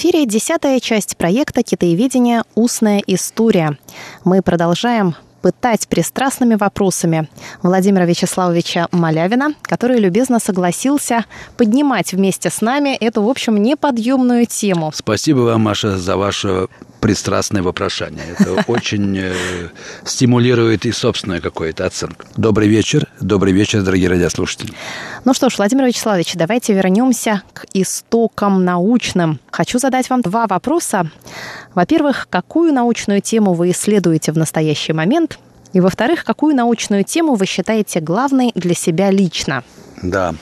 Эфире десятая часть проекта «Китаеведение. Устная история». Мы продолжаем пытать пристрастными вопросами Владимира Вячеславовича Малявина, который любезно согласился поднимать вместе с нами эту, в общем, неподъемную тему. Спасибо вам, Маша, за ваше пристрастное вопрошание. Это очень э, стимулирует и собственную какую-то оценку. Добрый вечер. Добрый вечер, дорогие радиослушатели. Ну что ж, Владимир Вячеславович, давайте вернемся к истокам научным. Хочу задать вам два вопроса. Во-первых, какую научную тему вы исследуете в настоящий момент? И, во-вторых, какую научную тему вы считаете главной для себя лично? Да,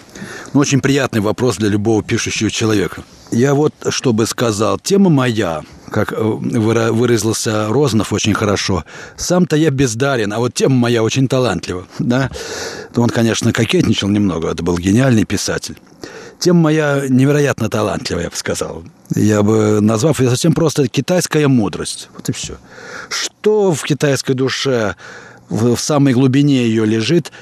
ну, очень приятный вопрос для любого пишущего человека. Я вот что бы сказал. Тема моя как э, выразился Рознов очень хорошо. Сам-то я бездарен, а вот тема моя очень талантлива. Да? Он, конечно, кокетничал немного, это был гениальный писатель. Тема моя невероятно талантливая, я бы сказал. Я бы назвав ее совсем просто «китайская мудрость». Вот и все. Что в китайской душе, в самой глубине ее лежит,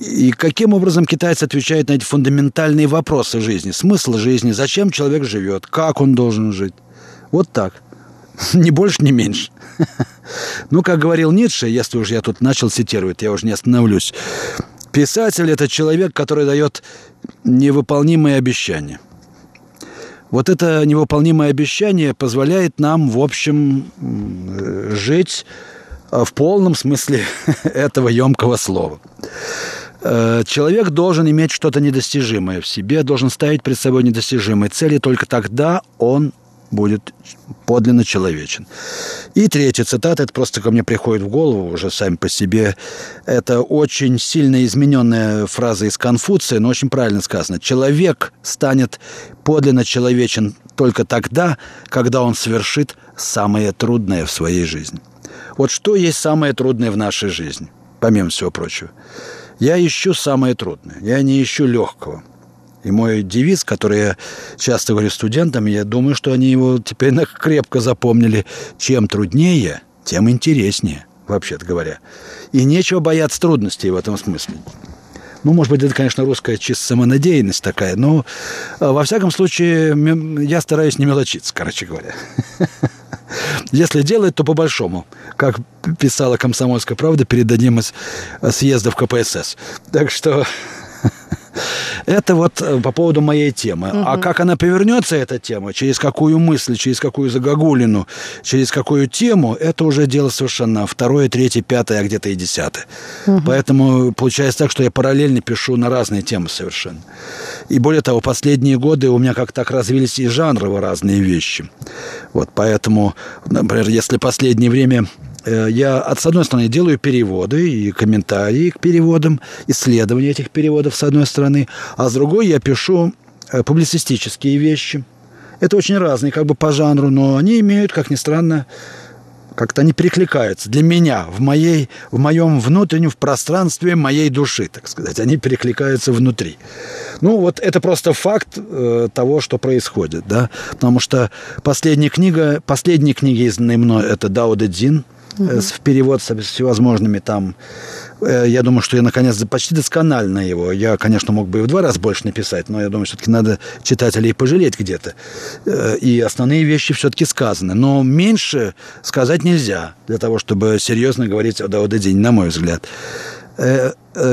и каким образом китайцы отвечают на эти фундаментальные вопросы жизни? Смысл жизни, зачем человек живет, как он должен жить? Вот так. Ни больше, ни меньше. Ну, как говорил Ницше, если уж я тут начал цитировать, я уже не остановлюсь. Писатель – это человек, который дает невыполнимые обещания. Вот это невыполнимое обещание позволяет нам, в общем, жить в полном смысле этого емкого слова. Э, человек должен иметь что-то недостижимое в себе, должен ставить перед собой недостижимые цели, только тогда он будет подлинно человечен. И третья цитата, это просто ко мне приходит в голову уже сами по себе. Это очень сильно измененная фраза из Конфуция, но очень правильно сказано. Человек станет подлинно человечен только тогда, когда он совершит самое трудное в своей жизни. Вот что есть самое трудное в нашей жизни, помимо всего прочего? Я ищу самое трудное, я не ищу легкого – и мой девиз, который я часто говорю студентам, я думаю, что они его теперь крепко запомнили. Чем труднее, тем интереснее, вообще-то говоря. И нечего бояться трудностей в этом смысле. Ну, может быть, это, конечно, русская чисто самонадеянность такая, но, а, во всяком случае, я стараюсь не мелочиться, короче говоря. Если делать, то по-большому, как писала «Комсомольская правда» перед одним из съездов КПСС. Так что это вот э, по поводу моей темы. Угу. А как она повернется, эта тема, через какую мысль, через какую загогулину, через какую тему, это уже дело совершенно второе, третье, пятое, а где-то и десятое. Угу. Поэтому получается так, что я параллельно пишу на разные темы совершенно. И более того, последние годы у меня как так развились и жанровые разные вещи. Вот поэтому, например, если последнее время я, с одной стороны, делаю переводы и комментарии к переводам, исследования этих переводов, с одной стороны, а с другой я пишу э, публицистические вещи. Это очень разные как бы по жанру, но они имеют, как ни странно, как-то они перекликаются. Для меня, в, моей, в моем внутреннем в пространстве моей души, так сказать. Они перекликаются внутри. Ну, вот это просто факт э, того, что происходит, да. Потому что последняя книга, последние книги, изданные мной, это Дао Дэ Цзин – угу. в перевод с всевозможными там. Э, я думаю, что я наконец почти досконально его. Я, конечно, мог бы и в два раза больше написать, но я думаю, все-таки надо читателей пожалеть где-то. Э, и основные вещи все-таки сказаны. Но меньше сказать нельзя для того, чтобы серьезно говорить о Даоде День, на мой взгляд.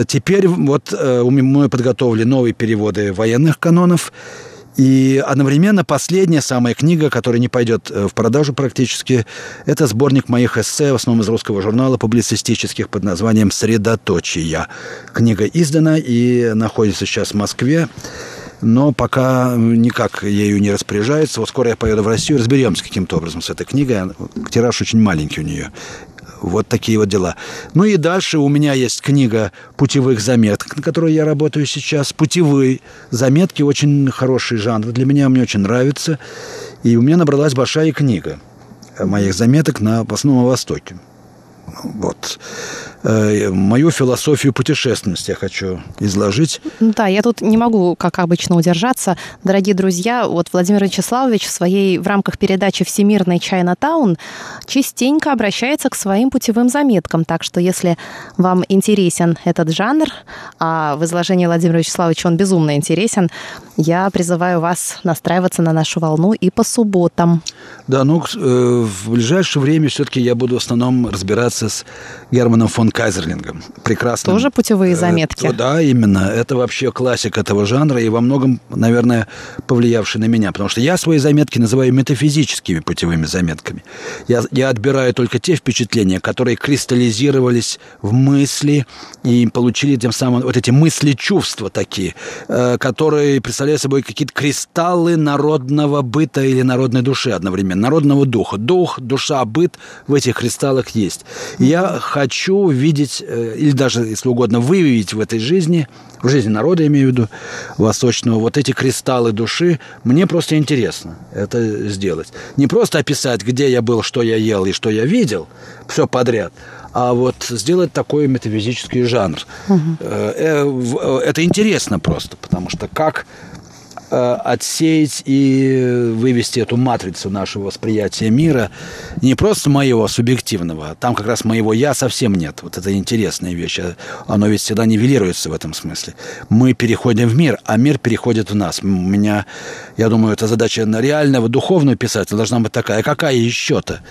Теперь вот у меня подготовили новые переводы военных канонов. И одновременно последняя самая книга, которая не пойдет э, в продажу практически, это сборник моих эссе, в основном из русского журнала публицистических под названием «Средоточия». Книга издана и находится сейчас в Москве но пока никак ею не распоряжается. Вот скоро я поеду в Россию, разберемся каким-то образом с этой книгой. Тираж очень маленький у нее. Вот такие вот дела. Ну и дальше у меня есть книга путевых заметок, на которой я работаю сейчас. Путевые заметки очень хороший жанр. Для меня мне очень нравится. И у меня набралась большая книга моих заметок на основном Востоке. Вот. Э, мою философию путешественности я хочу изложить. Да, я тут не могу, как обычно, удержаться. Дорогие друзья, вот Владимир Вячеславович в своей в рамках передачи «Всемирный Чайна-таун» частенько обращается к своим путевым заметкам. Так что, если вам интересен этот жанр, а в изложении Владимира Вячеславовича он безумно интересен, я призываю вас настраиваться на нашу волну и по субботам. Да, ну, э, в ближайшее время все-таки я буду в основном разбираться с Германом фон Кайзерлингом. Прекрасно. Тоже путевые э, заметки? Да, именно. Это вообще классик этого жанра и во многом, наверное, повлиявший на меня. Потому что я свои заметки называю метафизическими путевыми заметками. Я, я отбираю только те впечатления, которые кристаллизировались в мысли и получили тем самым вот эти мысли-чувства такие, э, которые представляют собой какие-то кристаллы народного быта или народной души одновременно, народного духа. Дух, душа, быт в этих кристаллах есть. И я хочу видеть, э, или даже, если угодно, выявить в этой жизни, в жизни народа, я имею в виду, восточного, вот эти кристаллы души, мне просто интересно это сделать. Не просто описать, где я был, что я ел и что я видел, все подряд, а вот сделать такой метафизический жанр. Угу. Это интересно просто, потому что как отсеять и вывести эту матрицу нашего восприятия мира не просто моего субъективного, там как раз моего «я» совсем нет. Вот это интересная вещь. А оно ведь всегда нивелируется в этом смысле. Мы переходим в мир, а мир переходит в нас. У меня, я думаю, это задача реального духовного писателя должна быть такая. А какая еще-то?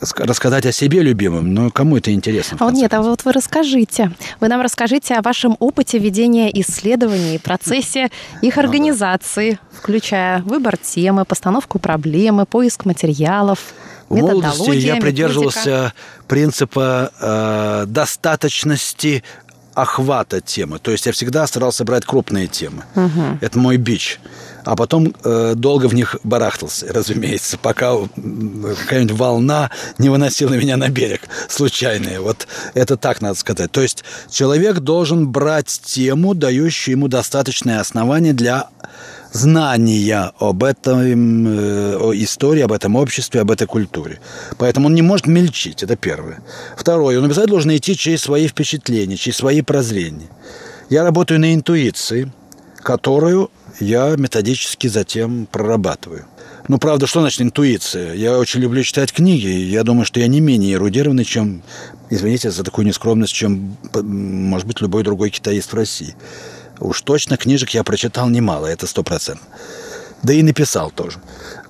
Рассказать о себе любимым, но кому это интересно? А вот нет, а вот вы расскажите. Вы нам расскажите о вашем опыте ведения исследований, процессе их организации, ну, да. включая выбор темы, постановку проблемы, поиск материалов. В молодости я придерживался методика. принципа э, достаточности охвата темы. То есть я всегда старался брать крупные темы. Угу. Это мой бич а потом э, долго в них барахтался, разумеется, пока какая-нибудь волна не выносила меня на берег случайная. Вот это так надо сказать. То есть человек должен брать тему, дающую ему достаточное основание для знания об этом, э, о истории, об этом обществе, об этой культуре. Поэтому он не может мельчить, это первое. Второе, он обязательно должен идти через свои впечатления, через свои прозрения. Я работаю на интуиции, которую я методически затем прорабатываю. Ну, правда, что значит интуиция? Я очень люблю читать книги. Я думаю, что я не менее эрудированный, чем, извините за такую нескромность, чем, может быть, любой другой китаист в России. Уж точно книжек я прочитал немало, это сто процентов. Да и написал тоже.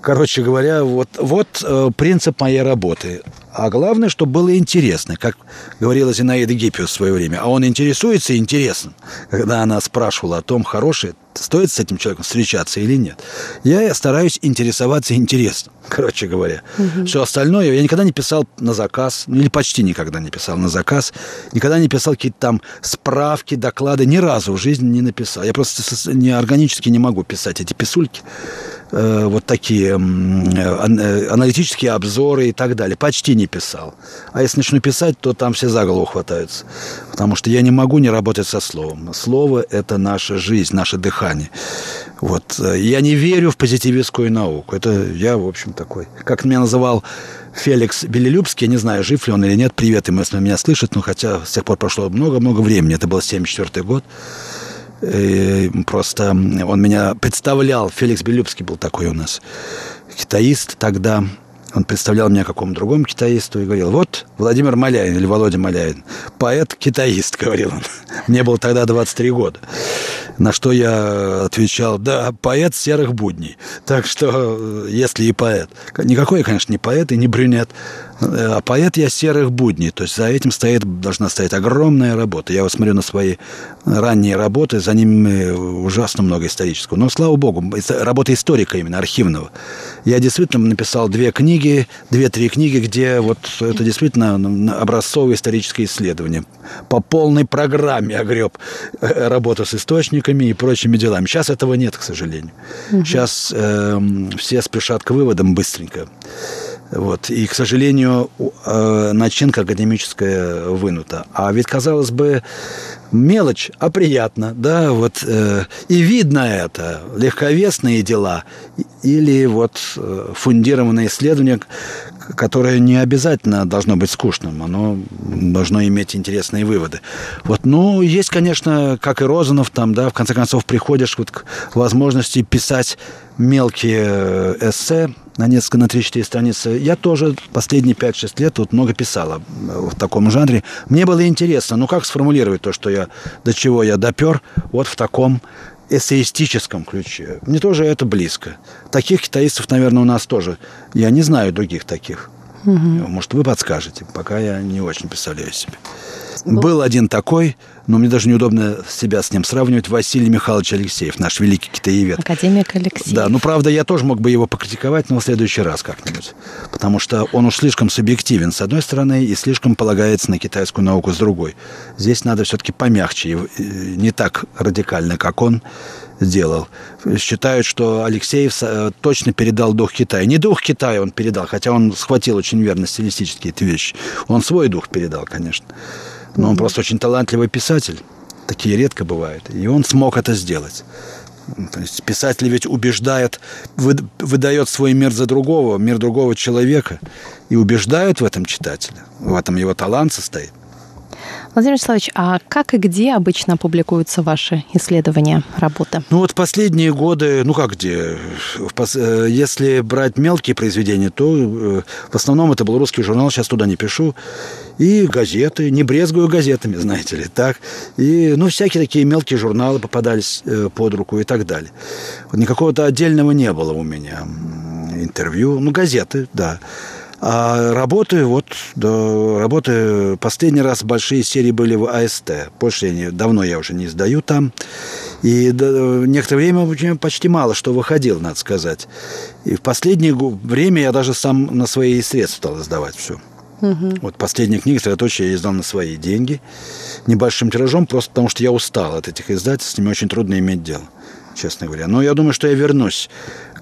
Короче говоря, вот, вот э, принцип моей работы. А главное, чтобы было интересно, как говорила Зинаида Гиппиус в свое время. А он интересуется интересным, когда она спрашивала о том, хороший стоит с этим человеком встречаться или нет. Я стараюсь интересоваться интересным, короче говоря. Угу. Все остальное я никогда не писал на заказ, ну, или почти никогда не писал на заказ, никогда не писал какие-то там справки, доклады, ни разу в жизни не написал. Я просто не органически не могу писать эти писульки. Э, вот такие э, э, аналитические обзоры и так далее. Почти не писал. А если начну писать, то там все за голову хватаются. Потому что я не могу не работать со словом. Слово – это наша жизнь, наше дыхание. Вот. Я не верю в позитивистскую науку. Это я, в общем, такой. Как меня называл Феликс Белелюбский, я не знаю, жив ли он или нет. Привет ему, если он меня слышит. Но хотя с тех пор прошло много-много времени. Это был 74 год. Э, просто он меня представлял. Феликс Белюбский был такой у нас китаист тогда. Он представлял меня какому другому китаисту и говорил, вот Владимир Маляин или Володя Маляин, поэт-китаист, говорил он. Мне было тогда 23 года. На что я отвечал, да, поэт серых будней. Так что, э, если и поэт. Никакой, конечно, не поэт и не брюнет, а поэт я серых будней. То есть за этим стоит, должна стоять огромная работа. Я вот смотрю на свои ранние работы, за ними ужасно много исторического. Но, слава богу, работа историка именно, архивного. Я действительно написал две книги, две-три книги, где вот это действительно образцовое историческое исследование. По полной программе огреб э, работу с источниками и прочими делами. Сейчас этого нет, к сожалению. Угу. Сейчас э, все спешат к выводам быстренько. Вот. И, к сожалению, э, начинка академическая вынута. А ведь, казалось бы, мелочь, а приятно, да, вот, э, и видно это, легковесные дела или вот э, фундированное исследование, которое не обязательно должно быть скучным, оно должно иметь интересные выводы. Вот, ну, есть, конечно, как и Розанов, там, да, в конце концов приходишь вот к возможности писать мелкие эссе, на несколько, на 3-4 страницы. Я тоже последние 5-6 лет вот много писала в таком жанре. Мне было интересно, ну как сформулировать то, что я, до чего я допер, вот в таком эссеистическом ключе. Мне тоже это близко. Таких китаистов, наверное, у нас тоже. Я не знаю других таких. Угу. Может, вы подскажете, пока я не очень представляю себе. Был, Был один такой, но мне даже неудобно себя с ним сравнивать, Василий Михайлович Алексеев, наш великий китаевед. Академик Алексеев. Да, ну, правда, я тоже мог бы его покритиковать, но в следующий раз как-нибудь. Потому что он уж слишком субъективен с одной стороны и слишком полагается на китайскую науку с другой. Здесь надо все-таки помягче, не так радикально, как он сделал. Считают, что Алексеев э, точно передал дух Китая. Не дух Китая он передал, хотя он схватил очень верно стилистически эти вещи. Он свой дух передал, конечно. Но он просто очень талантливый писатель. Такие редко бывают. И он смог это сделать. То есть писатель ведь убеждает, выдает свой мир за другого, мир другого человека, и убеждает в этом читателя. В этом его талант состоит. Владимир Вячеславович, а как и где обычно публикуются ваши исследования, работы? Ну вот последние годы, ну как где, э, если брать мелкие произведения, то э, в основном это был русский журнал, сейчас туда не пишу, и газеты, не брезгую газетами, знаете ли, так, и, ну, всякие такие мелкие журналы попадались э, под руку и так далее. Вот никакого-то отдельного не было у меня интервью, ну, газеты, да. А работы, вот, да, работы, последний раз большие серии были в АСТ. Больше я не, давно я уже не издаю там. И да, некоторое время почти мало что выходило, надо сказать. И в последнее время я даже сам на свои средства стал издавать все. Угу. Вот последняя книга «Средоточие» я издал на свои деньги. Небольшим тиражом, просто потому что я устал от этих издательств, с ними очень трудно иметь дело, честно говоря. Но я думаю, что я вернусь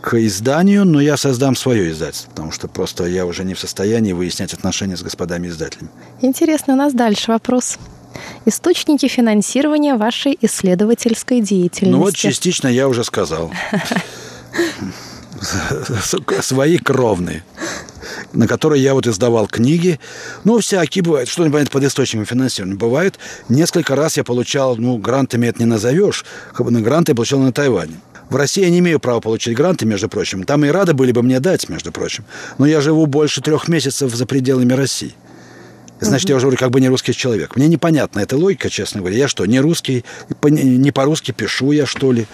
к изданию, но я создам свое издательство, потому что просто я уже не в состоянии выяснять отношения с господами издателями. Интересно, у нас дальше вопрос. Источники финансирования вашей исследовательской деятельности. Ну вот частично я уже сказал. Свои кровные на которые я вот издавал книги. Ну, всякие бывают. Что нибудь под источником финансирования? Бывает. Несколько раз я получал, ну, грантами это не назовешь. На гранты я получал на Тайване. В России я не имею права получить гранты, между прочим. Там и рады были бы мне дать, между прочим. Но я живу больше трех месяцев за пределами России. Значит, я уже говорю, как бы не русский человек. Мне непонятна эта логика, честно говоря. Я что, не русский, не по-русски пишу я, что ли?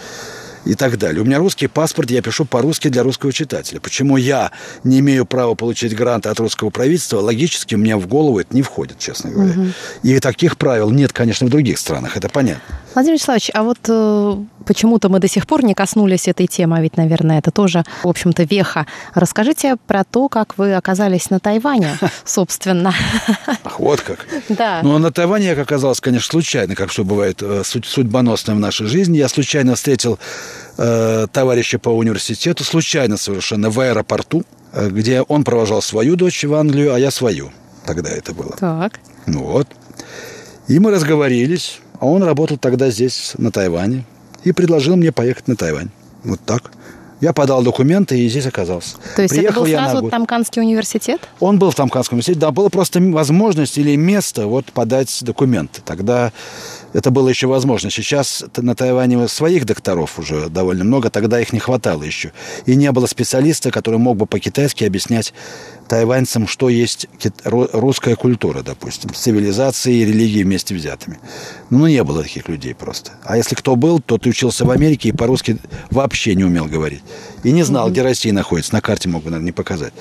И так далее. У меня русский паспорт, я пишу по-русски для русского читателя. Почему я не имею права получить гранты от русского правительства, логически мне в голову это не входит, честно говоря. Угу. И таких правил нет, конечно, в других странах, это понятно. Владимир Вячеславович, а вот э, почему-то мы до сих пор не коснулись этой темы, а ведь, наверное, это тоже, в общем-то, веха. Расскажите про то, как вы оказались на Тайване, собственно. Вот как. Да. Ну, а на Тайване я оказался, конечно, случайно, как все бывает э, судьбоносное в нашей жизни. Я случайно встретил э, товарища по университету, случайно совершенно, в аэропорту, э, где он провожал свою дочь в Англию, а я свою. Тогда это было. Так. Ну вот. И мы разговорились. А он работал тогда здесь, на Тайване, и предложил мне поехать на Тайвань. Вот так. Я подал документы и здесь оказался. То есть Приехал это был сразу Тамканский университет? Он был в Тамканском университете. Да, была просто возможность или место вот подать документы. Тогда это было еще возможно. Сейчас на Тайване своих докторов уже довольно много, тогда их не хватало еще. И не было специалиста, который мог бы по-китайски объяснять тайваньцам, что есть русская культура, допустим, цивилизации и религии вместе взятыми. Ну, не было таких людей просто. А если кто был, то ты учился в Америке и по-русски вообще не умел говорить. И не знал, mm-hmm. где Россия находится. На карте мог бы, наверное, не показать.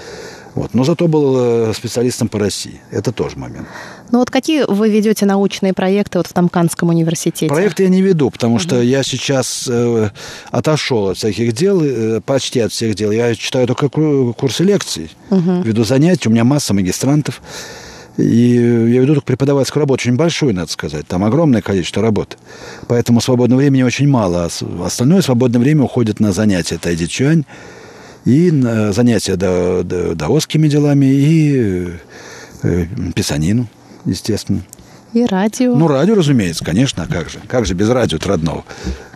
Вот. Но зато был э, специалистом по России. Это тоже момент. Ну вот какие вы ведете научные проекты вот в Тамканском университете? Проекты я не веду, потому угу. что я сейчас э, отошел от всяких дел, э, почти от всех дел. Я читаю только курсы лекций, угу. веду занятия, у меня масса магистрантов. И я веду только преподавательскую работу, очень большую, надо сказать. Там огромное количество работы. Поэтому свободного времени очень мало. А остальное свободное время уходит на занятия Тайди Чуань И занятия до, до, даосскими делами, и э, писанину, естественно. И радио. Ну, радио, разумеется, конечно, а как же? Как же без радио родного?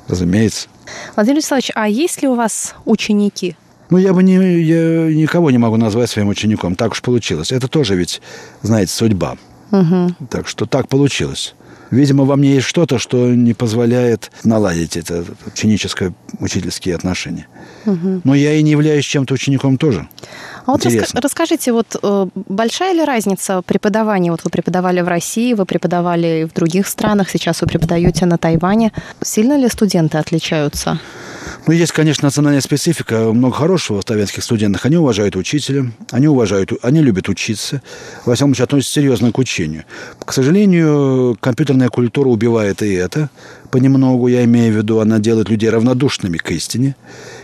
Разумеется. Владимир Вячеславович, а есть ли у вас ученики? Ну, я бы не, я никого не могу назвать своим учеником. Так уж получилось. Это тоже ведь, знаете, судьба. Угу. Так что так получилось. Видимо, во мне есть что-то, что не позволяет наладить это ученическое учительские отношения. Угу. Но я и не являюсь чем-то учеником тоже. А вот раска- расскажите, вот э, большая ли разница преподавания? Вот вы преподавали в России, вы преподавали в других странах, сейчас вы преподаете на Тайване. Сильно ли студенты отличаются? Ну, есть, конечно, национальная специфика. Много хорошего в тайваньских студентах. Они уважают учителя, они уважают, они любят учиться. Во всяком случае, относятся серьезно к учению. К сожалению, компьютерная культура убивает и это понемногу. Я имею в виду, она делает людей равнодушными к истине,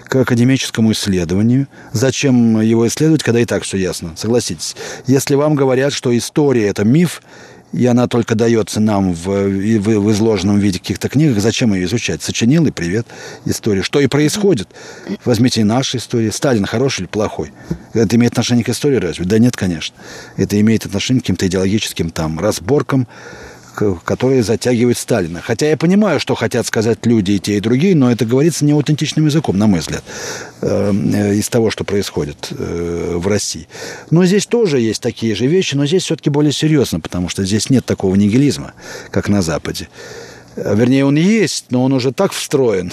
к академическому исследованию. Зачем его исследовать, когда и так все ясно? Согласитесь. Если вам говорят, что история – это миф, и она только дается нам в, в, в изложенном виде каких-то книгах, зачем ее изучать? Сочинил и привет, история. Что и происходит. Возьмите и наши истории. Сталин хороший или плохой? Это имеет отношение к истории разве? Да нет, конечно. Это имеет отношение к каким-то идеологическим там разборкам, которые затягивают Сталина. Хотя я понимаю, что хотят сказать люди и те, и другие, но это говорится неаутентичным языком, на мой взгляд, э, из того, что происходит э, в России. Но здесь тоже есть такие же вещи, но здесь все-таки более серьезно, потому что здесь нет такого нигилизма, как на Западе. Вернее, он есть, но он уже так встроен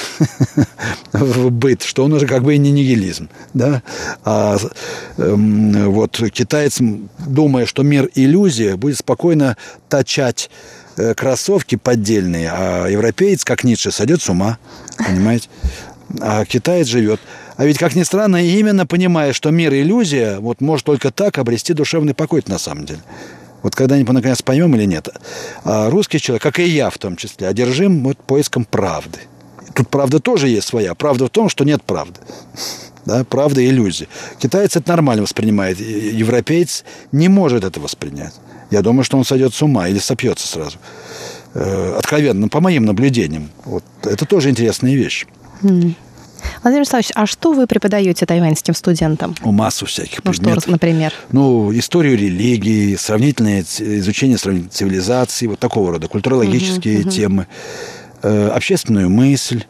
в быт, что он уже как бы и не нигилизм. Да? А э, вот китаец, думая, что мир иллюзия, будет спокойно точать э, кроссовки поддельные, а европеец, как Ницше, сойдет с ума. Понимаете? А китаец живет. А ведь, как ни странно, именно понимая, что мир иллюзия, вот может только так обрести душевный покой на самом деле. Вот когда-нибудь наконец поймем или нет. А русский человек, как и я в том числе, одержим вот поиском правды. Тут правда тоже есть своя. Правда в том, что нет правды. Да, правда – иллюзия. Китаец это нормально воспринимает. Европеец не может это воспринять. Я думаю, что он сойдет с ума или сопьется сразу. Э, откровенно, по моим наблюдениям. Вот. Это тоже интересная вещь. Владимир Вячеславович, а что вы преподаете тайваньским студентам? Ну, массу всяких ну, предметов. что, например? Ну, историю религии, сравнительное изучение сравнительной цивилизации, вот такого рода, культурологические угу, темы, э, общественную мысль,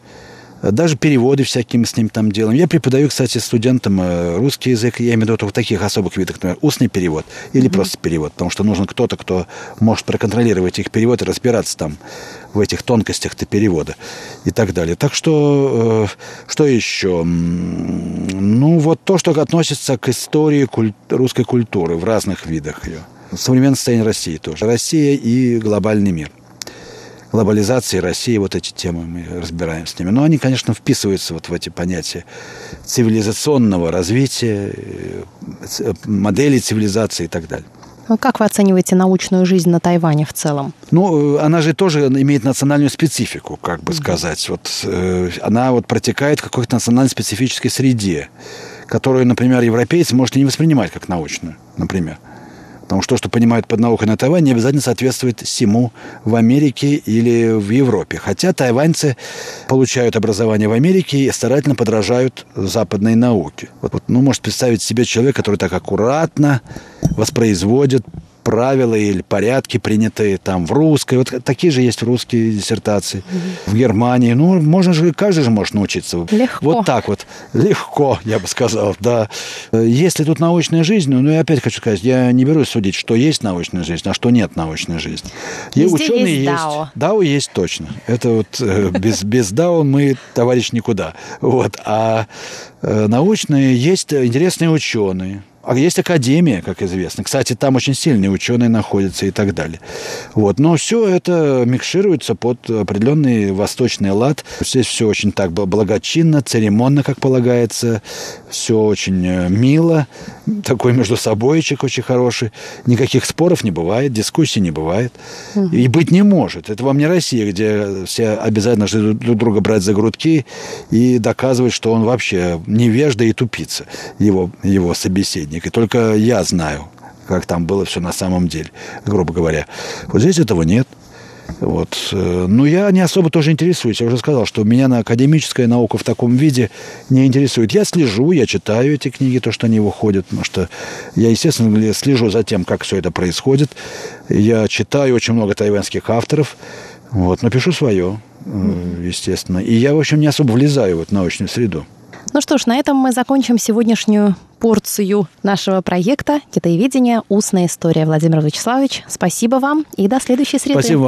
даже переводы всякими с ним там делаем. Я преподаю, кстати, студентам э, русский язык, я имею в виду в таких особых видах, например, устный перевод или mm-hmm. просто перевод, потому что нужен кто-то, кто может проконтролировать их перевод и разбираться там в этих тонкостях-то перевода и так далее. Так что, э, что еще? Ну, вот то, что относится к истории куль... русской культуры в разных видах ее. Современное состояние России тоже. Россия и глобальный мир глобализации России, вот эти темы мы разбираем с ними. Но они, конечно, вписываются вот в эти понятия цивилизационного развития, э, модели цивилизации и так далее. Ну, как вы оцениваете научную жизнь на Тайване в целом? Ну, э, она же тоже имеет национальную специфику, как бы сказать. Вот, э, она вот протекает в какой-то национально специфической среде, которую, например, европейцы может и не воспринимать как научную, например. Потому что то, что понимают под наукой на Тайване, не обязательно соответствует всему в Америке или в Европе. Хотя тайваньцы получают образование в Америке и старательно подражают западной науке. Вот, ну, может представить себе человек, который так аккуратно воспроизводит правила или порядки, принятые там в русской. Вот такие же есть в русской диссертации. Угу. В Германии. Ну, можно же, каждый же может научиться. Легко. Вот так вот. Легко, я бы сказал, да. Если тут научная жизнь, ну, я опять хочу сказать, я не берусь судить, что есть научная жизнь, а что нет научной жизни. И ученые есть. Дао. Дао есть точно. Это вот э, без, без Дао мы, товарищ, никуда. Вот. А э, научные есть интересные ученые а есть академия, как известно. Кстати, там очень сильные ученые находятся и так далее. Вот. Но все это микшируется под определенный восточный лад. Здесь все очень так благочинно, церемонно, как полагается. Все очень э, мило. Такой между собойчик очень хороший. Никаких споров не бывает, дискуссий не бывает. Угу. И быть не может. Это вам не Россия, где все обязательно друг друга брать за грудки и доказывать, что он вообще невежда и тупица, его, его собеседник и только я знаю, как там было все на самом деле, грубо говоря. Вот здесь этого нет. Вот. Но я не особо тоже интересуюсь. Я уже сказал, что меня на академическая наука в таком виде не интересует. Я слежу, я читаю эти книги, то, что они выходят, потому что я, естественно, слежу за тем, как все это происходит. Я читаю очень много тайваньских авторов, вот, напишу свое, естественно. И я, в общем, не особо влезаю в эту научную среду. Ну что ж, на этом мы закончим сегодняшнюю порцию нашего проекта «Китаеведение. Устная история». Владимир Вячеславович, спасибо вам и до следующей среды. Спасибо